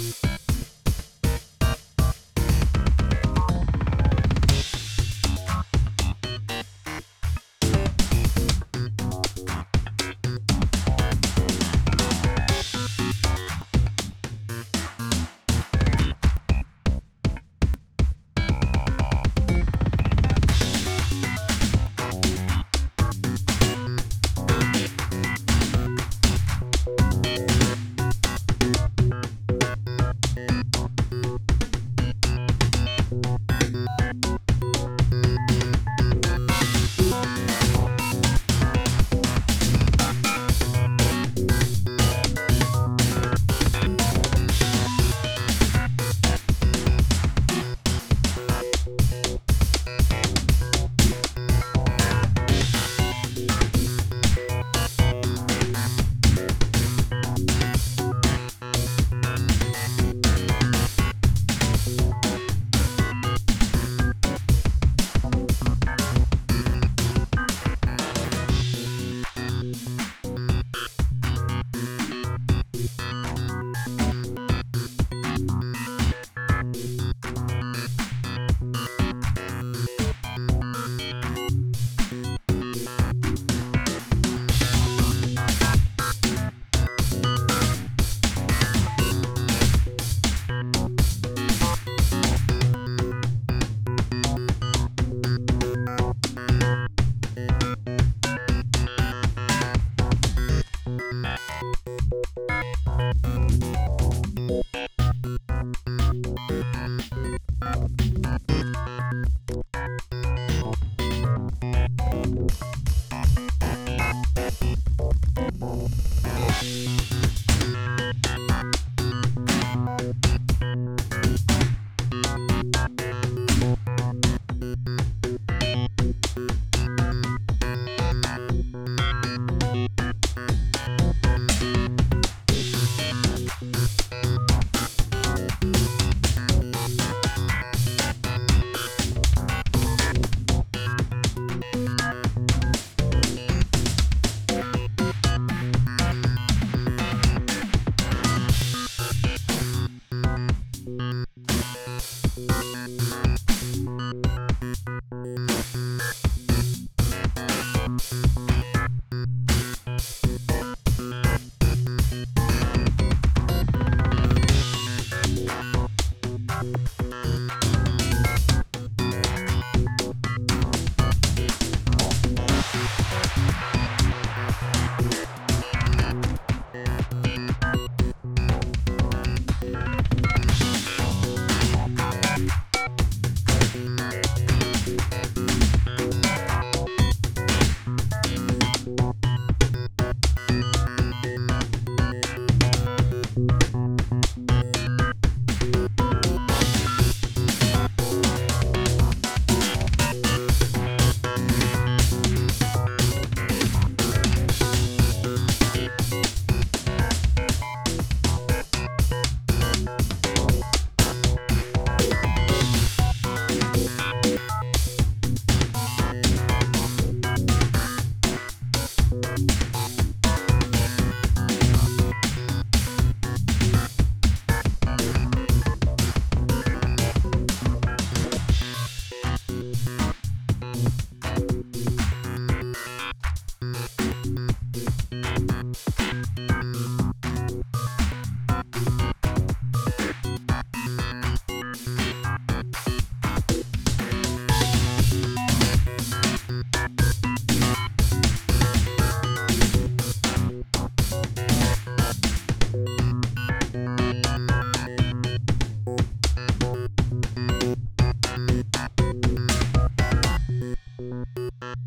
you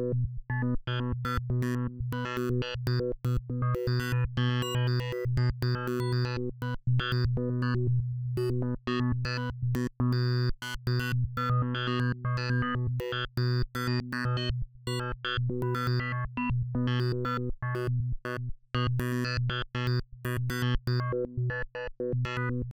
you